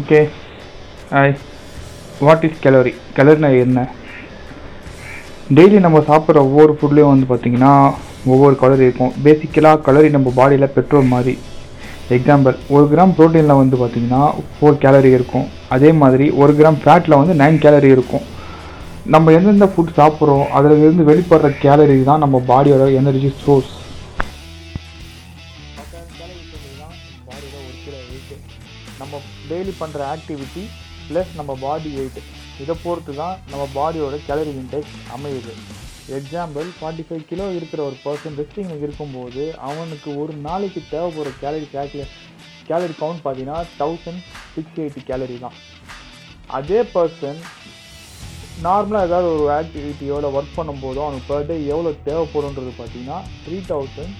Okay what is calorie கலரினா என்ன? Daily நம்ம சாப்பிட்ற ஒவ்வொரு ஃபுட்லேயும் வந்து பார்த்திங்கன்னா ஒவ்வொரு கலரி இருக்கும். பேசிக்கலாக கலரி நம்ம பாடியில் பெட்ரோல் மாதிரி. எக்ஸாம்பிள் ஒரு கிராம் ப்ரோட்டீனில் வந்து பார்த்திங்கன்னா ஃபோர் கேலரி இருக்கும். அதே மாதிரி ஒரு கிராம் ஃபேட்டில் வந்து நைன் கேலரி இருக்கும். நம்ம எந்தெந்த ஃபுட் சாப்பிட்றோம் அதில் இருந்து வெளிப்படுற கேலரி தான் நம்ம பாடியோட எனர்ஜி சோர்ஸ் டெய்லி பண்ணுற ஆக்டிவிட்டி ப்ளஸ் நம்ம பாடி வெயிட் இதை பொறுத்து தான் நம்ம பாடியோட கேலரி இன்டேக் அமையுது. எக்ஸாம்பிள் ஃபார்ட்டி ஃபைவ் கிலோ இருக்கிற ஒரு பர்சன் ரெஸ்டிங்கில் இருக்கும்போது அவனுக்கு ஒரு நாளைக்கு தேவைப்படுற கேலரி கேல்குலே கேலரி கவுண்ட் பார்த்தீங்கன்னா தௌசண்ட் சிக்ஸ் எயிட்டி கேலரி தான். அதே பர்சன் நார்மலாக ஏதாவது ஒரு ஆக்டிவிட்டியோ இல்லை ஒர்க் பண்ணும்போதோ அவனுக்கு பர் டே எவ்வளோ தேவைப்படும்ன்றது பார்த்தீங்கன்னா three thousand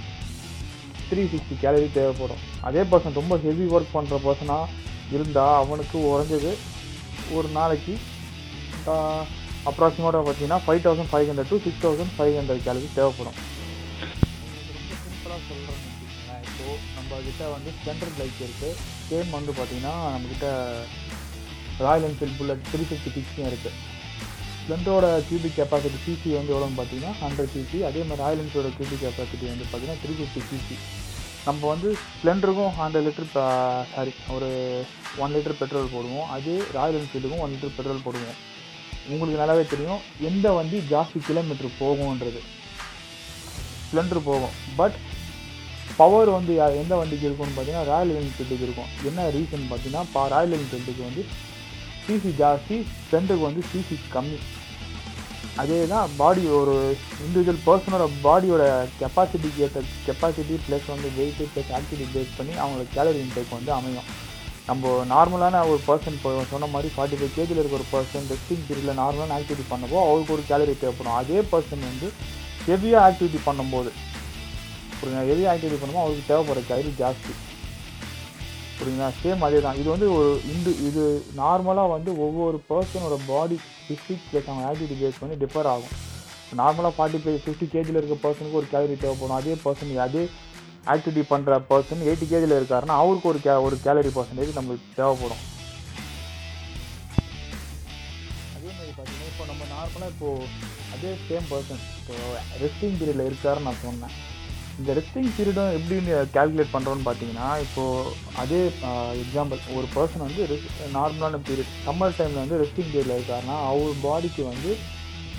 three sixty calorie தேவைப்படும். அதே பர்சன் ரொம்ப ஹெவி ஒர்க் பண்ணுற பர்சனாக இருந்தால் அவனுக்கு உறைஞ்சது. ஒரு நாளைக்கு அப்ராக்சிமேட்டாக பார்த்தீங்கன்னா five thousand five hundred to six thousand five hundred calorie தேவைப்படும். ரொம்ப சிம்பிளாக சொல்கிறேன் இப்போது நம்மக்கிட்ட வந்து ஸ்பெண்டர் பைக் இருக்குது சேம் வந்து பார்த்தீங்கன்னா நம்மக்கிட்ட Royal Enfield Bullet three fifty சிக்ஸும் இருக்குது ஸ்ப்ளெண்டரோட கியூபிக் கெப்பாசிட்டி சிசி வந்து எவ்வளோன்னு பார்த்தீங்கன்னா ஹண்ட்ரட் சிசி அதே மாதிரி ராயல் என்ஃபீல்டோட கியூபிக் கெப்பாசிட்டி வந்து பார்த்தீங்கன்னா த்ரீ ஃபிஃப்டி சிசி நம்ம வந்து ஸ்ப்ளெண்டருக்கும் ஹண்ட்ரட் லிட்டர் சாரி ஒரு ஒன் லிட்டர் பெட்ரோல் போடுவோம். அதே ராயல் என்ஃபீல்டுக்கும் ஒன் லிட்டர் பெட்ரோல் போடுவோம். உங்களுக்கு நல்லாவே தெரியும் எந்த வண்டி ஜாஸ்தி கிலோமீட்டர் போகும்ன்றது. ஸ்ப்ளெண்டர் போகும். பட் பவர் வந்து யா- எந்த வண்டிக்கு இருக்கும்னு பார்த்தீங்கன்னா ராயல் என்ஃபீல்டுக்கு இருக்கும். என்ன ரீசன் பார்த்தீங்கன்னா பா ராயல் என்ஃபீல்டுக்கு வந்து சிசி ஜாஸ்தி ஸ்ப்ளெண்டருக்கு வந்து சிசி கம்மி. அதே தான் பாடி ஒரு இண்டிவிஜுவல் பர்சனோட பாடியோட கெப்பாசிட்டிக்கு ஏற்ற கெப்பாசிட்டி ப்ளஸ் வந்து வெயிட்டு ப்ளஸ் ஆக்டிவிட்டி பேஸ் பண்ணி அவங்களோட கேலரி இன்டேக் வந்து அமையும். நம்ம நார்மலான ஒரு பர்சன் இப்போ சொன்ன மாதிரி ஃபார்ட்டி ஃபைவ் கேஜியில் இருக்க ஒரு பர்சன் ரெஸ்டிங் பீரியடில் நார்மலான ஆக்டிவிட்டி பண்ணப்போ அவருக்கு ஒரு கேலரி தேவைப்படும். அதே பர்சன் வந்து ஹெவியாக ஆக்டிவிட்டி பண்ணும்போது ஒரு ஹெவியாக ஆக்டிவிட்டி பண்ணும்போது அவருக்கு தேவைப்படுற கேலரி ஜாஸ்தி. புரியுங்களா சேம் அதே தான் இது வந்து ஒரு இண்டு இது நார்மலாக வந்து ஒவ்வொரு பர்சனோட பாடி ஃபிசிக் ப்ளஸ் அவங்க ஆக்டிவிட்டி பேஸ் பண்ணி டிஃபர் ஆகும். நார்மலாக ஃபார்ட்டி ஃபைவ் ஃபிஃப்டி கேஜியில் இருக்க பர்சனுக்கு ஒரு கேலரி தேவைப்படும். அதே பர்சன் அதே ஆக்டிவிட்டி பண்ணுற பர்சன் எயிட்டி கேஜியில் இருக்காருன்னா அவருக்கு ஒரு கே ஒரு கேலரி பர்சன்டேஜ் நம்மளுக்கு தேவைப்படும். அதே மாதிரி பார்த்தீங்கன்னா இப்போ நம்ம நார்மலாக இப்போது அதே சேம் பர்சன் இப்போ ரெஸ்டிங் பீரியடில் இருக்காருன்னு நான் சொன்னேன். இந்த ரெஸ்டிங் பீரியடும் எப்படின்னு கால்குலேட் பண்ணுறோன்னு பார்த்தீங்கன்னா இப்போது அதே எக்ஸாம்பிள் ஒரு பர்சன் வந்து நார்மலான பீரியட் சம்மர் டைமில் வந்து ரெஸ்டிங் பீரியடில் இருக்காருன்னா அவர் பாடிக்கு வந்து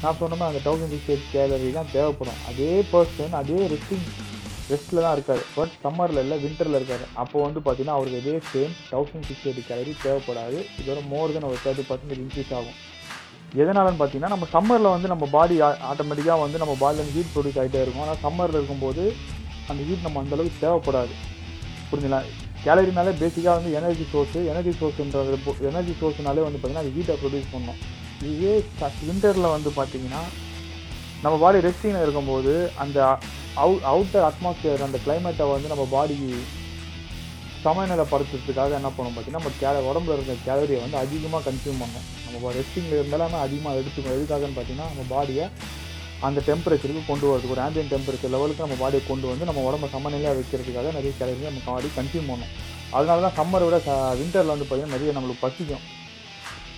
நான் சொன்ன மாதிரி அந்த தௌசண்ட் சிக்ஸ் எயிட் கேலரி தான் தேவைப்படும். அதே பர்சன் அதே ரெஸ்டிங் ரெஸ்ட்டில் தான் இருக்கார். பட் சம்மரில் இல்லை வின்டரில் இருக்கார். அப்போ வந்து பார்த்தீங்கன்னா அவருக்கு இதே same thousand six eight calorie தேவைப்படாது. இதோட மோர் தென் ஒரு தேர்ட்டி பர்சன்டேஜ் இன்க்ரீஸ் ஆகும். எதனாலன்னு பார்த்தீங்கன்னா நம்ம சம்மரில் வந்து நம்ம பாடி ஆட்டோமேட்டிக்காக வந்து நம்ம பாடியில் ஹீட் ப்ரொடியூஸ் ஆகிட்டே இருக்கும். ஆனால் சம்மரில் இருக்கும்போது அந்த ஹீட் நம்ம அந்த அளவுக்கு தேவைப்படாது. புரிஞ்சுங்களா கேலரினாலே பேசிக்காக வந்து எனர்ஜி சோர்ஸு எனர்ஜி சோர்ஸுன்றது எனர்ஜி சோர்ஸ்னாலே வந்து பார்த்தீங்கன்னா அது ஹீட்டை ப்ரொடியூஸ் பண்ணணும் இதே வின்டரில் வந்து பார்த்தீங்கன்னா நம்ம பாடி ரெஸ்டிங்கில் இருக்கும்போது அந்த அவுட் அவுட்டர் அட்மாஸ்பியர் அந்த கிளைமேட்டை வந்து நம்ம பாடி சமநிலைப்படுத்துறதுக்காக என்ன பண்ணும் பார்த்தீங்கன்னா நம்ம கே உடம்புல இருக்க கேலரியை வந்து அதிகமாக கன்சியூம் பண்ணோம். நம்ம ரெஸ்டிங்கில் இருந்தாலும் அதிகமாக எடுத்துக்கணும். எதுக்காகன்னு பார்த்தீங்கன்னா நம்ம பாடியை அந்த டெம்பரேச்சருக்கு கொண்டு வரதுக்கு ஒரு ஆம்பியன் டெம்பரேச்சர் லெவலுக்கு நம்ம பாடியை கொண்டு வந்து நம்ம உடம்ப சமநிலையாக வைக்கிறதுக்காக நிறைய கேலரி நம்ம பாடி கன்சியூம் பண்ணணும். அதனால தான் சம்மரை விட வின்டரில் வந்து பார்த்தீங்கன்னா நிறைய நம்மளுக்கு பசிக்கும்.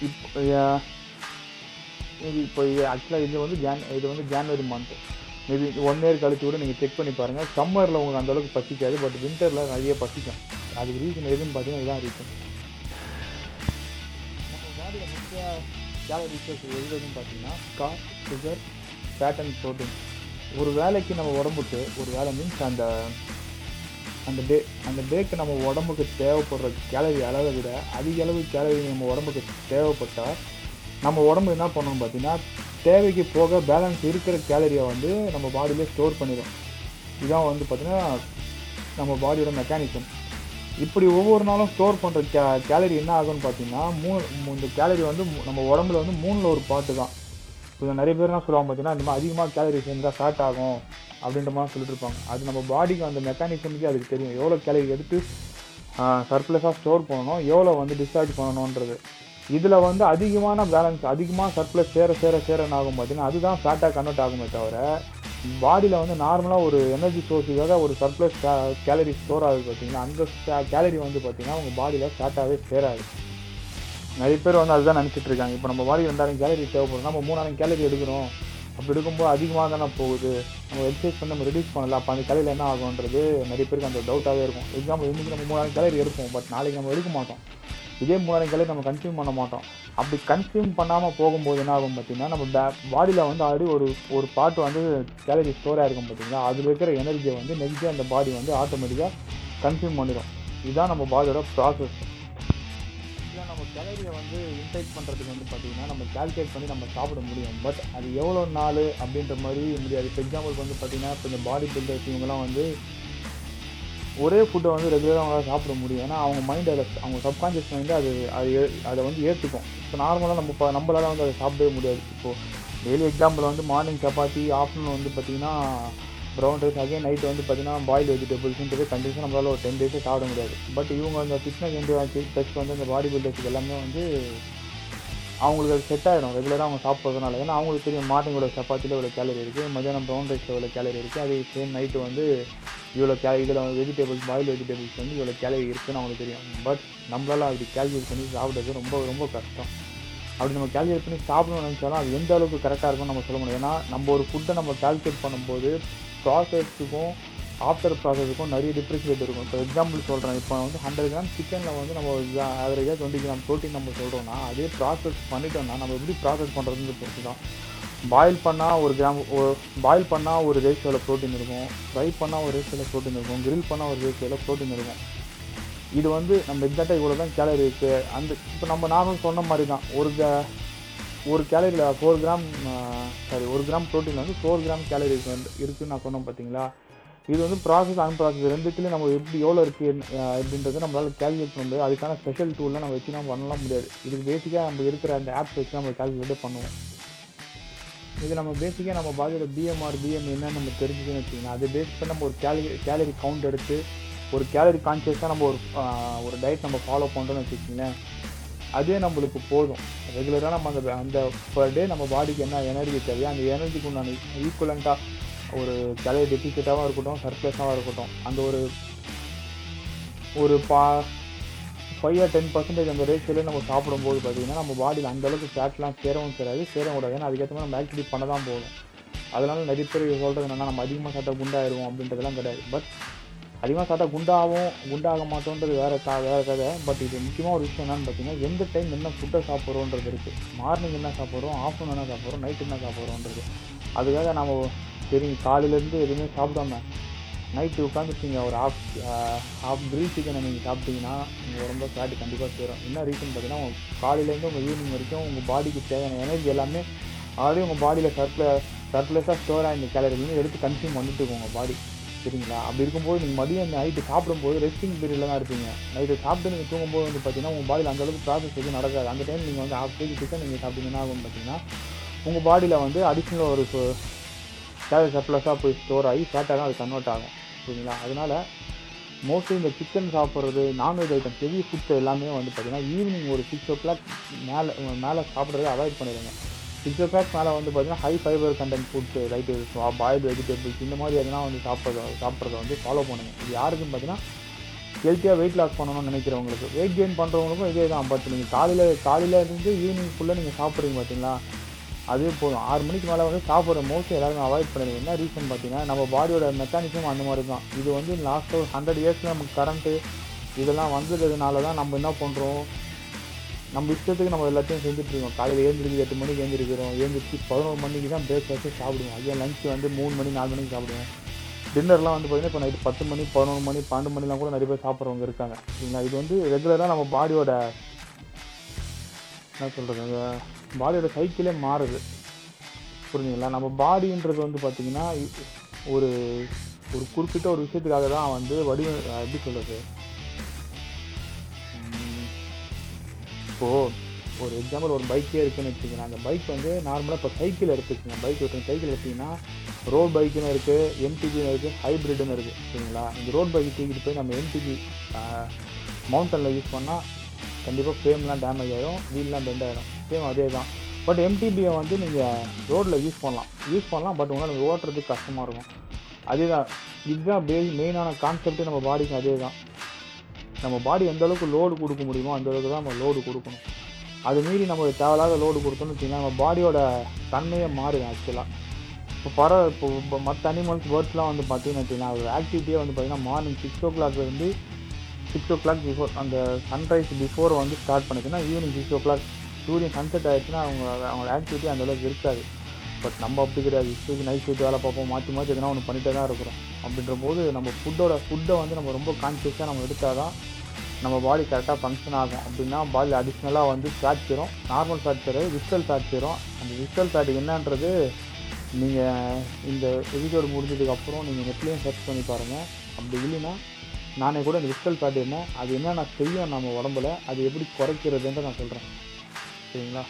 இப்போ இது இப்போ ஆக்சுவலாக இது வந்து ஜான் இது வந்து January month maybe one year கழிச்சு கூட நீங்கள் செக் பண்ணி பாருங்கள் சம்மரில் உங்களுக்கு அந்தளவுக்கு பசிக்காது பட் வின்டரில் நிறைய பசிக்கும். அதுக்கு ரீசன் எதுன்னு பார்த்தீங்கன்னா இதான் ரீசன் முக்கிய கேலரி எதுன்னு பார்த்தீங்கன்னா carb sugar fat and protein ஒரு வேலைக்கு நம்ம உடம்புக்கு ஒரு வேலை மீன்ஸ் அந்த அந்த டே அந்த டேக்கு நம்ம உடம்புக்கு தேவைப்படுற கேலரி அளவை விட அதிக அளவு கேலரி நம்ம உடம்புக்கு தேவைப்பட்டால் நம்ம உடம்பு என்ன பண்ணணும் பார்த்தீங்கன்னா தேவைக்கு போக பேலன்ஸ் இருக்கிற கேலரியை வந்து நம்ம பாடியிலே ஸ்டோர் பண்ணிடும் இதான் வந்து பார்த்திங்கன்னா நம்ம பாடியோட மெக்கானிசம் இப்படி ஒவ்வொரு நாளும் ஸ்டோர் பண்ணுற கே கேலரி என்ன ஆகும்னு பார்த்தீங்கன்னா மூணு மூ- இந்த கேலரி வந்து நம்ம உடம்புல வந்து மூணில் ஒரு பாட்டு தான். இப்போ நிறைய பேர்லாம் சொல்லுவாங்க பார்த்தீங்கன்னா இந்த மாதிரி அதிகமாக கேலரி சேர்ந்தால் ஃபேட் ஆகும் அப்படின்ற மாதிரி சொல்லிட்டு இருப்பாங்க. அது நம்ம பாடிக்கு அந்த மெக்கானிசமுக்கு அதுக்கு தெரியும். எவ்வளோ கேலரி எடுத்து சர்ப்ளஸாக ஸ்டோர் பண்ணணும் எவ்வளோ வந்து டிஸ்சார்ஜ் பண்ணணுன்றது. இதில் வந்து அதிகமான பேலன்ஸ் அதிகமாக சர்ப்ளஸ் சேர சேர சேரன்னு ஆகும் பார்த்தீங்கன்னா அதுதான் ஃபேட்டாக கன்வெர்ட் ஆகுமே தவிர பாடியில் வந்து நார்மலாக ஒரு எனர்ஜி சோர்ஸுக்காக ஒரு சர்ப்ளஸ் கேலரி ஸ்டோர் ஆகுது பார்த்தீங்கன்னா அந்த கேலரி வந்து பார்த்தீங்கன்னா உங்கள் பாடியில் ஃபேட்டாகவே சேராது நிறைய பேர் வந்து அதுதான் நினச்சிட்டு இருக்காங்க. இப்போ நம்ம பாடி ரெண்டாயிரம் கேலரி தேவைப்படும் நம்ம மூணாயிரம் கேலரி எடுக்கிறோம். அப்படி எடுக்கும்போது அதிகமாக தானே போகுது. நம்ம எக்ஸசைஸ் பண்ணி நம்ம ரிடியூஸ் பண்ணல. அப்போ அந்த கலையில் என்ன ஆகுன்றது நிறைய பேருக்கு அந்த டவுட்டாகவே இருக்கும். எக்ஸாம்பிள் இன்றைக்கி நம்ம மூணாயிரம் கேலரி எடுப்போம் பட் நாளைக்கு நம்ம எடுக்க மாட்டோம். இதே மூணாயிரம் நம்ம கன்சியூம் பண்ண மாட்டோம். அப்படி கன்சியூம் பண்ணாமல் போகும்போது என்ன ஆகும் பார்த்தீங்கன்னா நம்ம பே பாடியில் வந்து ஆல்ரெடி ஒரு ஒரு பாட்டு வந்து கேலரி ஸ்டோர் ஆகிருக்கும் பார்த்தீங்கன்னா அதில் இருக்கிற எனர்ஜியை வந்து நெக்ஸ்ட் அந்த பாடி வந்து ஆட்டோமேட்டிக்காக கன்சியூம் பண்ணிடும் இதுதான் நம்ம பாடியோட ப்ராசஸ் இதில் நம்ம கேலரியை வந்து இன்டேக் பண்ணுறதுக்கு வந்து பார்த்திங்கன்னா நம்ம கால்குலேட் பண்ணி நம்ம சாப்பிட முடியும். பட் அது எவ்வளோ நாள் அப்படின்ற மாதிரி முடியாது. இப்போ எக்ஸாம்பிளுக்கு வந்து பார்த்திங்கன்னா இப்போ இந்த பாடி பில்டர்ஸ் இவங்கெல்லாம் வந்து ஒரே ஃபுட்டை வந்து ரெகுலராக அவங்களால சாப்பிட முடியும். ஏன்னா அவங்க மைண்ட் அதில் அவங்க சப்கான்ஷியஸ் மைண்டு அது அது ஏ- அதை வந்து ஏற்றுக்கும் இப்போ நார்மலாக நம்ம இப்போ நம்மளால் வந்து அதை சாப்பிடவே முடியாது. இப்போது டெய்லி எக்ஸாம்பிள் வந்து மார்னிங் சப்பாத்தி ஆஃப்டர்நூன் வந்து பார்த்திங்கன்னா ப்ரௌன் ரைஸ் அகைன் நைட்டு வந்து பார்த்திங்கன்னா பாயில் வெஜிடபிள்ஸ்ன்றது கண்டிப்பாக நம்மளால ஒரு டென் டேஸே சாப்பிட முடியாது. பட் இவங்க அந்த ஃபிட்னஸ் இண்டியாச்சு ப்ளஸ் வந்து அந்த பாடி பில்டர்ஸுக்கு எல்லாமே வந்து அவங்களுக்கு அது செட் ஆகிடும் ரெகுலராக அவங்க சாப்பிட்றதுனால. ஏன்னா அவங்களுக்கு தெரியும் மார்னிங்கோட சப்பாத்தியில் இவ்வளோ கேலரி இருக்குது மதியானம் ப்ரௌன் ரைஸில் இவ்வளோ கேலரி இருக்குது அதே சேம் நைட்டு வந்து இவ்வளோ கே இதில் வெஜிடபிள்ஸ் பாயில் வெஜிடபிள்ஸ் வந்து இவ்வளோ கேலரி இருக்குன்னு அவங்களுக்கு தெரியும். பட் நம்மளால் அப்படி கேல்குலேட் பண்ணி சாப்பிட்றது ரொம்ப ரொம்ப கஷ்டம். அப்படி நம்ம கேல்குலேட் பண்ணி சாப்பிடணும்னு நினச்சாலும் அது எந்த அளவுக்கு கரெக்டாக இருக்கும்னு நம்ம சொல்ல முடியும். ஏன்னா நம்ம ஒரு ஃபுட்டை நம்ம கால்குலேட் பண்ணும்போது ப்ராசஸ்க்கும் ஆஃப்டர் ப்ராசஸுக்கும் நிறைய டிஃப்ரென்ஷியேட் இருக்கும். இப்போ எக்ஸாம்பிள் சொல்கிறேன் இப்போ வந்து ஹண்ட்ரட் கிராம் சிக்கனில் வந்து நம்ம ஆவரேஜாக டுவெண்ட்டி கிராம் ப்ரோட்டீன் நம்ம சொல்கிறோம்னா அதே ப்ராசஸ் பண்ணிட்டோம்னா நம்ம எப்படி ப்ராசஸ் பண்ணுறதுன்னு பொறுத்து தான் பாயில் பண்ணால் ஒரு கிராம் பாயில் பண்ணால் ஒரு ரேஷியோவில் ப்ரோட்டீன் இருக்கும். ஃப்ரை பண்ணால் ஒரு ரேஷியோவில் ப்ரோட்டீன் இருக்கும். கிரில் பண்ணால் ஒரு ரேஷியோவில் ப்ரோட்டீன் இருக்கும். இது வந்து நம்ம எக்ஸாக்டாக இவ்வளோ தான் கேலரி இருக்குது அந்த இப்போ நம்ம நார்மல் சொன்ன மாதிரி தான் ஒரு க ஒரு கேலரியில் ஃபோர் கிராம் சாரி ஒரு கிராம் ப்ரோட்டீன் வந்து ஃபோர் கிராம் கேலரி இருக்குதுன்னு நான் சொன்னேன் பார்த்தீங்களா இது வந்து ப்ராசஸ் அன்ப்ராசஸ் ரெண்டுத்துலேயும் நம்ம எப்படி எவ்வளோ இருக்குது அப்படின்றத நம்மளால் கேல்குலேட் பண்ண முடியாது. அதுக்கான ஸ்பெஷல் டூல்லாம் நம்ம வச்சு நம்ம பண்ணலாம் முடியாது. இதுக்கு பேசிக்காக நம்ம இருக்கிற அந்த ஆப்ஸ் வச்சு நம்ம கேல்குலேட்டே பண்ணுவோம் இது நம்ம பேசிக்காக நம்ம பாடியோட பிஎம்ஆர் பிஎம் என்னன்னு நம்ம தெரிஞ்சுக்கணும்னு வச்சுக்கோங்க. அதை பேஸ் பண்ணி நம்ம ஒரு கேலரி கேலரி கவுண்ட் எடுத்து ஒரு கேலரி கான்சியஸாக நம்ம ஒரு ஒரு டயட் நம்ம ஃபாலோ பண்ணுறோம்னு வச்சுக்கோங்களேன். அதே நம்மளுக்கு போதும். ரெகுலராக நம்ம அந்த அந்த பர் டே நம்ம பாடிக்கு என்ன எனர்ஜி தேவையோ அந்த எனர்ஜிக்கு உண்டான ஈக்குவலண்ட்டாக ஒரு கேலரி டெபிசிட்டாகவும் இருக்கட்டும் சர்ப்ளஸாகவும் இருக்கட்டும் அந்த ஒரு ஒரு பா ஃபைவ் ஆர் டென் பர்சன்டேஜ் அந்த ரேஷியோவில் நம்ம சாப்பிடும்போது பார்த்தீங்கன்னா நம்ம பாடியில் அந்தளவுக்கு ஃபேட்லாம் சேரவும் சேராது சேரவும் கூடாது. ஏன்னா அதுக்கேற்ற மாதிரி நம்ம ஆக்டிவிட்டி பண்ண தான் போதும். அதனால நிறைய பேர் சொல்கிறது என்னென்னா நம்ம அதிகமாக சாப்பிட்டா குண்டாயிடுவோம் அப்படின்றதெல்லாம் கிடையாது. பட் அதிகமாக சாப்பிட்டா குண்டாகும் குண்டாக மாட்டோன்றது வேறு கா வேறு கதை. பட் இது முக்கியமாக ஒரு விஷயம் என்னென்னு பார்த்தீங்கன்னா எந்த டைம் என்ன ஃபுட்டை சாப்பிட்றோன்றது இருக்குது மார்னிங் என்ன சாப்பிட்றோம் ஆஃப்டர்நூன் என்ன சாப்பிட்றோம் நைட் என்ன சாப்பிட்றோன்றது. அதுக்காக நம்ம தெரியும் காலையிலேருந்து எதுவுமே சாப்பிடாம நைட்டு உட்காந்துட்டீங்க ஒரு ஆஃப் ஹாஃப் கிரில் சிக்கனை நீங்கள் சாப்பிட்டீங்கன்னா உங்கள் ரொம்ப ஃபேட்டு கண்டிப்பாக சேரும். என்ன ரீசன் பார்த்தீங்கன்னா உங்கள் காலையிலேருந்து உங்கள் ஈவினிங் வரைக்கும் உங்கள் பாடிக்கு தேவையான எனர்ஜி எல்லாமே ஆல்ரெடி உங்கள் பாடியில் சர்க்குல சர்க்குலஸாக ஸ்டோர் ஆகிருந்த கேலரிலேருந்து எடுத்து கன்சியூம் பண்ணிட்டு இருக்கும் உங்கள் பாடி சரிங்களா? அப்படி இருக்கும்போது நீங்கள் மதியம் நைட்டு சாப்பிடும்போது ரெஸ்டிங் பீரியடில் தான் இருப்பீங்க. நைட்டு சாப்பிட்டு நீங்கள் தூங்கும்போது வந்து பார்த்தீங்கன்னா உங்கள் பாடியில் அந்தளவுக்கு ப்ராசஸ் எதுவும் நடக்காது. அந்த டைம் நீங்கள் வந்து ஹாஃப் கேஜி சிக்கன் நீங்கள் சாப்பிட்டீங்கன்னா ஆகும் பார்த்தீங்கன்னா உங்கள் பாடியில் வந்து அடிஷ்னல் ஒரு கேலரி சர்ப்ளஸாக போய் ஸ்டோர் ஆகி ஃபேட்டாக தான் அது கன்வெர்ட் ஆகும். சரிங்களா? அதனால் மோஸ்ட்லி இந்த சிக்கன் சாப்பிட்றது நான்வெஜ் ஐட்டம் ஹெவி ஃபுட்ஸ் எல்லாமே வந்து பார்த்திங்கன்னா ஈவினிங் ஒரு சிக்ஸ் ஓ கிளாக் மேலே மேலே சாப்பிட்றத அவாய்ட் பண்ணிடுங்க. சிக்ஸ் ஓ கிளாக் மேலே வந்து பார்த்தீங்கன்னா high fibre content foods right boiled vegetables இந்த மாதிரி எதனா வந்து சாப்பிட்றத சாப்பிட்றத வந்து ஃபாலோ பண்ணுங்க. இது யாருக்குன்னு பார்த்தீங்கன்னா ஹெல்த்தியாக வெயிட் லாஸ் பண்ணணும்னு நினைக்கிறவங்களுக்கு வெயிட் கெயின் பண்ணுறவங்களுக்கும் இதே தான் பட் நீங்கள் காலையில் காலையில் இருந்து ஈவினிங் ஃபுல்லாக நீங்கள் சாப்பிட்றீங்க பார்த்தீங்களா அதுவே போதும். ஆறு மணிக்கு மேலே வந்து சாப்பிட்ற மோஸ்ட்லி எல்லாருமே அவாய்ட் பண்ணிடுங்க. என்ன ரீசன் பார்த்தீங்கன்னா நம்ம பாடியோட மெக்கானிசம் அந்த மாதிரி தான் இது வந்து லாஸ்ட் ஒரு ஹண்ட்ரட் இயர்ஸில் நமக்கு கரண்ட்டு இதெல்லாம் வந்ததுனால தான் நம்ம என்ன பண்ணுறோம் நம்ம இஷ்டத்துக்கு நம்ம எல்லாத்தையும் செஞ்சுட்டு இருக்கோம். காலையில் ஏந்திருக்கு எட்டு மணிக்கு ஏந்திருக்கிறோம் ஏந்திரிச்சு பதினோரு மணிக்கு தான் பிரேக்ஃபாஸ்ட்டு சாப்பிடுவோம். அதே லஞ்ச் வந்து மூணு மணி நாலு மணிக்கு சாப்பிடுவோம். டின்னர்லாம் வந்து பார்த்தீங்கன்னா இப்போ நைட்டு பத்து மணி பதினொரு மணி பன்னெண்டு மணிலாம் கூட நிறைய பேர் சாப்பிட்றவங்க இருக்காங்க. சரிங்களா? இது வந்து ரெகுலராக நம்ம பாடியோட என்ன சொல்கிறது பாடியோட சைக்கிளே மாறுது. புரிஞ்சுங்களா? நம்ம பாடின்றது வந்து பார்த்திங்கன்னா ஒரு ஒரு குறிப்பிட்ட ஒரு விஷயத்துக்காக தான் வந்து வடிவ எப்படி சொல்கிறது இப்போது ஒரு எக்ஸாம்பிள் ஒரு பைக்கே இருக்குன்னு வச்சுக்கோங்க. அந்த பைக் வந்து நார்மலாக இப்போ சைக்கிள் எடுத்துக்கோங்க. பைக் எடுத்துங்க சைக்கிள் எடுத்திங்கன்னா ரோட் பைக்குன்னு இருக்குது எம்டிபின்னு இருக்குது ஹைப்ரிட்னு இருக்குது சரிங்களா இந்த ரோட் பைக் தூக்கிட்டு போய் நம்ம எம்டிபி மவுண்டனில் யூஸ் பண்ணால் கண்டிப்பாக ஃப்ரேம்லாம் டேமேஜ் ஆகிடும் வீல்லாம் பெண்ட் ஆகிடும் சேம் அதே தான் பட் எம்டிபியை வந்து நீங்கள் ரோட்டில் யூஸ் பண்ணலாம். யூஸ் பண்ணலாம் பட் உங்களால் ஓட்டுறதுக்கு கஷ்டமாக இருக்கும். அதே தான் இதுதான் பே மெயினான கான்செப்ட்டு நம்ம பாடிக்கு அதே தான் நம்ம பாடி எந்த அளவுக்கு லோடு கொடுக்க முடியுமோ அந்த அளவுக்கு தான் நம்ம லோடு கொடுக்கணும். அது மீறி நம்ம தேவையில்லாத லோடு கொடுத்தோம்னு வச்சிங்கன்னா நம்ம பாடியோட தன்மையே மாறுது ஆக்சுவலாக இப்போ பற இப்போ இப்போ மற்ற அனிமல்ஸ் பேர்ட்ஸ்லாம் வந்து பார்த்தீங்கன்னா வச்சிங்கன்னா அதோட ஆக்டிவிட்டியே வந்து பார்த்தீங்கன்னா morning six o'clock six o'clock before அந்த சன்ரைஸ் பிஃபோர் வந்து ஸ்டார்ட் பண்ணிச்சுன்னா ஈவினிங் சிக்ஸ் ஓ கிளாக் சூரியன் சன்செட் ஆகிடுச்சுன்னா அவங்க அவங்களோட ஆக்டிவிட்டி அந்த அளவுக்கு இருக்காது. பட் நம்ம அப்படி கிடையாது. இப்போது நைட் ஷூட் வேலை பார்ப்போம் மாற்றி மாற்றி எதனா ஒன்று பண்ணிகிட்டே தான் இருக்கிறோம். அப்படின்ற போது நம்ம ஃபுட்டோட ஃபுட்டை வந்து நம்ம ரொம்ப கான்சியஸாக நம்ம எடுத்தால் தான் நம்ம பாடி கரெக்டாக ஃபங்க்ஷன் ஆகும். அப்படின்னா பாடி அடிஷ்னலாக வந்து fat normal fat visceral fat அந்த விஸ்டல் சாட் என்னன்றது நீங்கள் இந்த எபிசோடு முடிஞ்சதுக்கப்புறம் நீங்கள் நெட்லேயும் சர்ச் பண்ணி பாருங்கள் அப்படி இல்லைன்னா நானே கூட இந்த விஸ்டல் சாட் என்ன அது என்னென்ன செய்யும் நம்ம உடம்புல அது எப்படி குறைக்கிறதுன்ட்டு நான் சொல்கிறேன் சரிங்களா